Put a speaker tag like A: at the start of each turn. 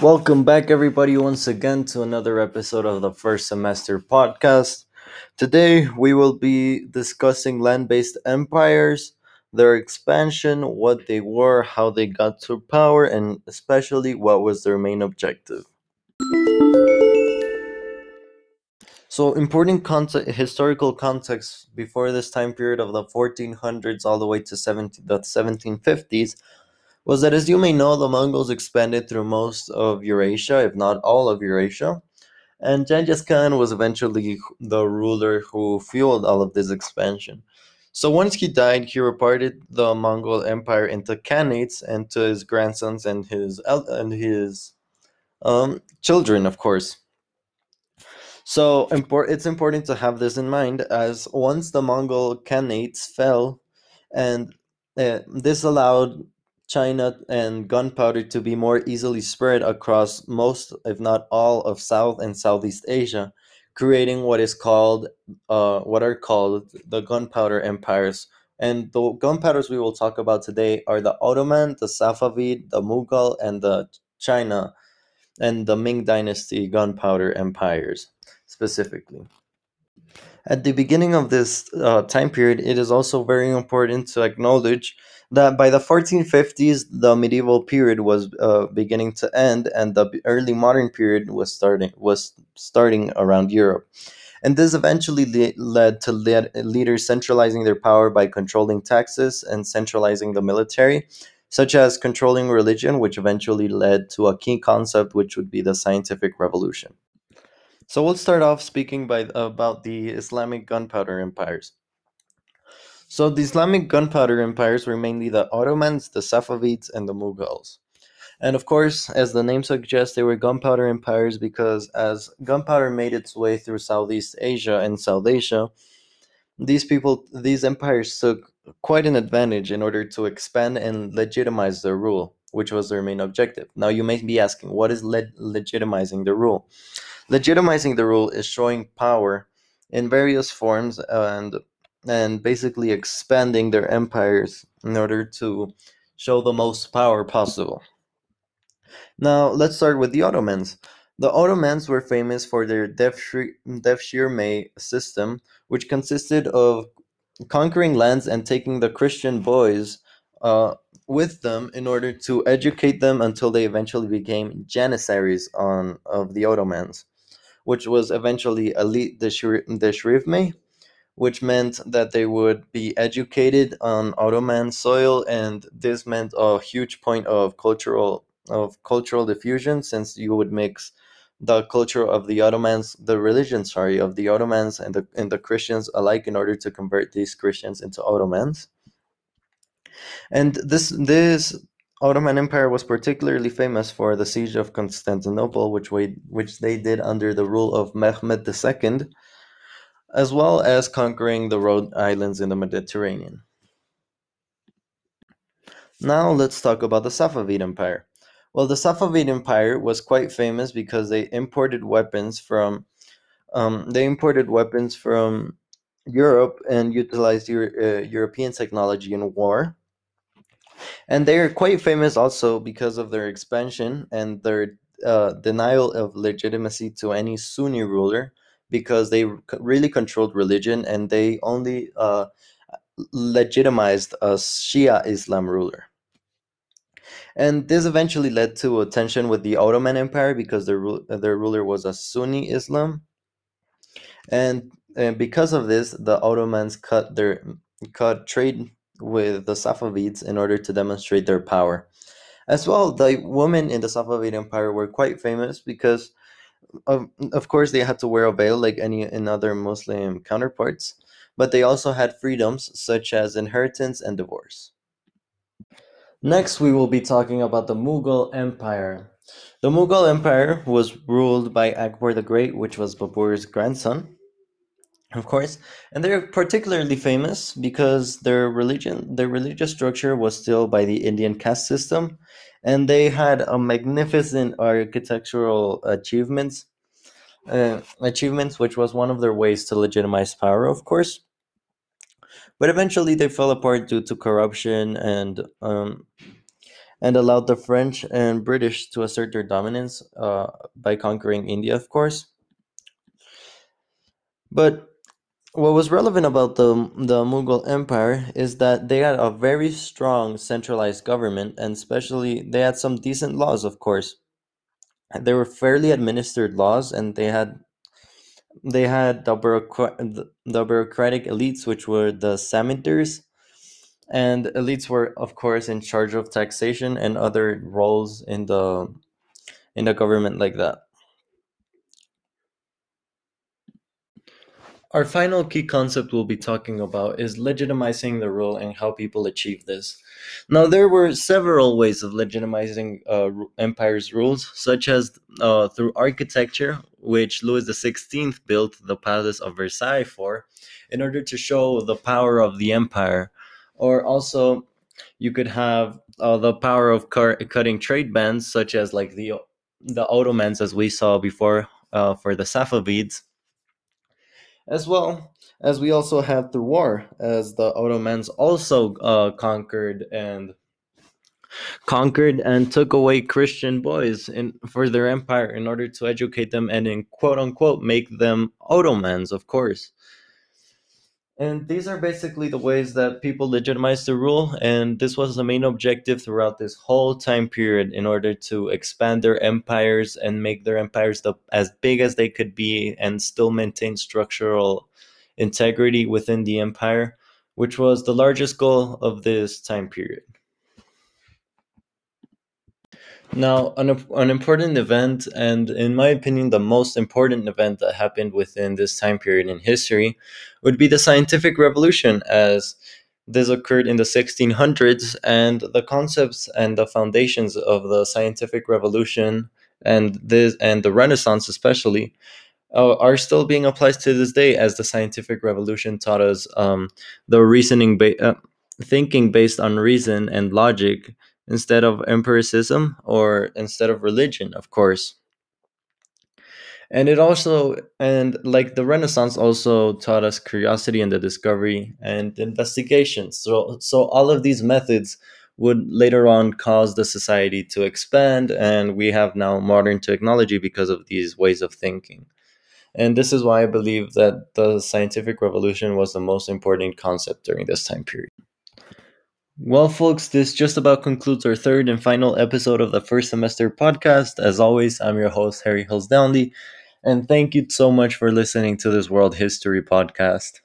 A: Welcome back, everybody, once again to another episode of the first semester podcast. Today, we will be discussing land based empires, their expansion, what they were, how they got to power, and especially what was their main objective. So, important historical context before this time period of the 1400s all the way to 17, the 1750s was that, as you may know, the Mongols expanded through most of Eurasia, if not all of Eurasia. And Genghis Khan was eventually the ruler who fueled all of this expansion. So once he died, he reparted the Mongol Empire into khanates and to his grandsons and his and his um, children, of course. So it's important to have this in mind, as once the Mongol khanates fell, and uh, this allowed China and gunpowder to be more easily spread across most, if not all, of South and Southeast Asia, creating what is called, uh, what are called the gunpowder empires. And the gunpowders we will talk about today are the Ottoman, the Safavid, the Mughal, and the China and the Ming Dynasty gunpowder empires specifically. At the beginning of this uh, time period, it is also very important to acknowledge that by the 1450s, the medieval period was uh, beginning to end, and the early modern period was starting was starting around Europe. And this eventually le- led to le- leaders centralizing their power by controlling taxes and centralizing the military, such as controlling religion, which eventually led to a key concept, which would be the scientific revolution. So we'll start off speaking by about the Islamic gunpowder empires. So the Islamic gunpowder empires were mainly the Ottomans, the Safavids, and the Mughals. And of course, as the name suggests, they were gunpowder empires because as gunpowder made its way through Southeast Asia and South Asia, these people, these empires took quite an advantage in order to expand and legitimize their rule, which was their main objective. Now, you may be asking, what is le- legitimizing the rule? Legitimizing the rule is showing power in various forms and and basically expanding their empires in order to show the most power possible. Now, let's start with the Ottomans. The Ottomans were famous for their Devshirme system, which consisted of conquering lands and taking the Christian boys uh, with them in order to educate them until they eventually became janissaries on of the Ottomans which was eventually elite the Shrivme, which meant that they would be educated on Ottoman soil, and this meant a huge point of cultural of cultural diffusion, since you would mix the culture of the Ottomans, the religion, sorry, of the Ottomans and the and the Christians alike, in order to convert these Christians into Ottomans. And this this Ottoman Empire was particularly famous for the siege of Constantinople, which, we, which they did under the rule of Mehmed II, as well as conquering the Rhode Islands in the Mediterranean. Now let's talk about the Safavid Empire. Well, the Safavid Empire was quite famous because they imported weapons from um, they imported weapons from Europe and utilized Euro- uh, European technology in war and they are quite famous also because of their expansion and their uh, denial of legitimacy to any Sunni ruler because they really controlled religion and they only uh, legitimized a Shia Islam ruler. And this eventually led to a tension with the Ottoman Empire because their, their ruler was a Sunni Islam. And, and because of this, the Ottomans cut their cut trade with the Safavids in order to demonstrate their power. As well, the women in the Safavid Empire were quite famous because, of, of course, they had to wear a veil like any in other Muslim counterparts, but they also had freedoms such as inheritance and divorce. Next, we will be talking about the Mughal Empire. The Mughal Empire was ruled by Akbar the Great, which was Babur's grandson of course. And they're particularly famous because their religion their religious structure was still by the indian caste system. And they had a magnificent architectural achievements uh, achievements which was one of their ways to legitimize power of course. But eventually they fell apart due to corruption and um, and allowed the French and British to assert their dominance uh, by conquering India, of course. But what was relevant about the the Mughal Empire is that they had a very strong centralized government, and especially they had some decent laws, of course. They were fairly administered laws, and they had they had the, bureaucra- the, bureaucratic elites, which were the Zamindars, and elites were, of course, in charge of taxation and other roles in the in the government like that. Our final key concept we'll be talking about is legitimizing the rule and how people achieve this. Now, there were several ways of legitimizing uh, empire's rules, such as uh, through architecture, which Louis XVI built the Palace of Versailles for, in order to show the power of the empire. Or also, you could have uh, the power of cutting trade bans, such as like the the Ottomans, as we saw before uh, for the Safavids as well as we also had through war, as the Ottomans also uh, conquered and conquered and took away Christian boys in for their empire in order to educate them and in quote unquote make them Ottomans, of course. And these are basically the ways that people legitimize the rule, and this was the main objective throughout this whole time period in order to expand their empires and make their empires the, as big as they could be and still maintain structural integrity within the empire, which was the largest goal of this time period. Now, an, an important event, and in my opinion, the most important event that happened within this time period in history, would be the scientific revolution, as this occurred in the 1600s, and the concepts and the foundations of the scientific revolution and this and the Renaissance, especially, uh, are still being applied to this day, as the scientific revolution taught us um, the reasoning, ba- uh, thinking based on reason and logic instead of empiricism or instead of religion, of course. And it also, and like the Renaissance also taught us curiosity and the discovery and investigation. So, so all of these methods would later on cause the society to expand, and we have now modern technology because of these ways of thinking. And this is why I believe that the scientific revolution was the most important concept during this time period. Well, folks, this just about concludes our third and final episode of the first semester podcast. As always, I'm your host, Harry Hillsdownley, and thank you so much for listening to this World History podcast.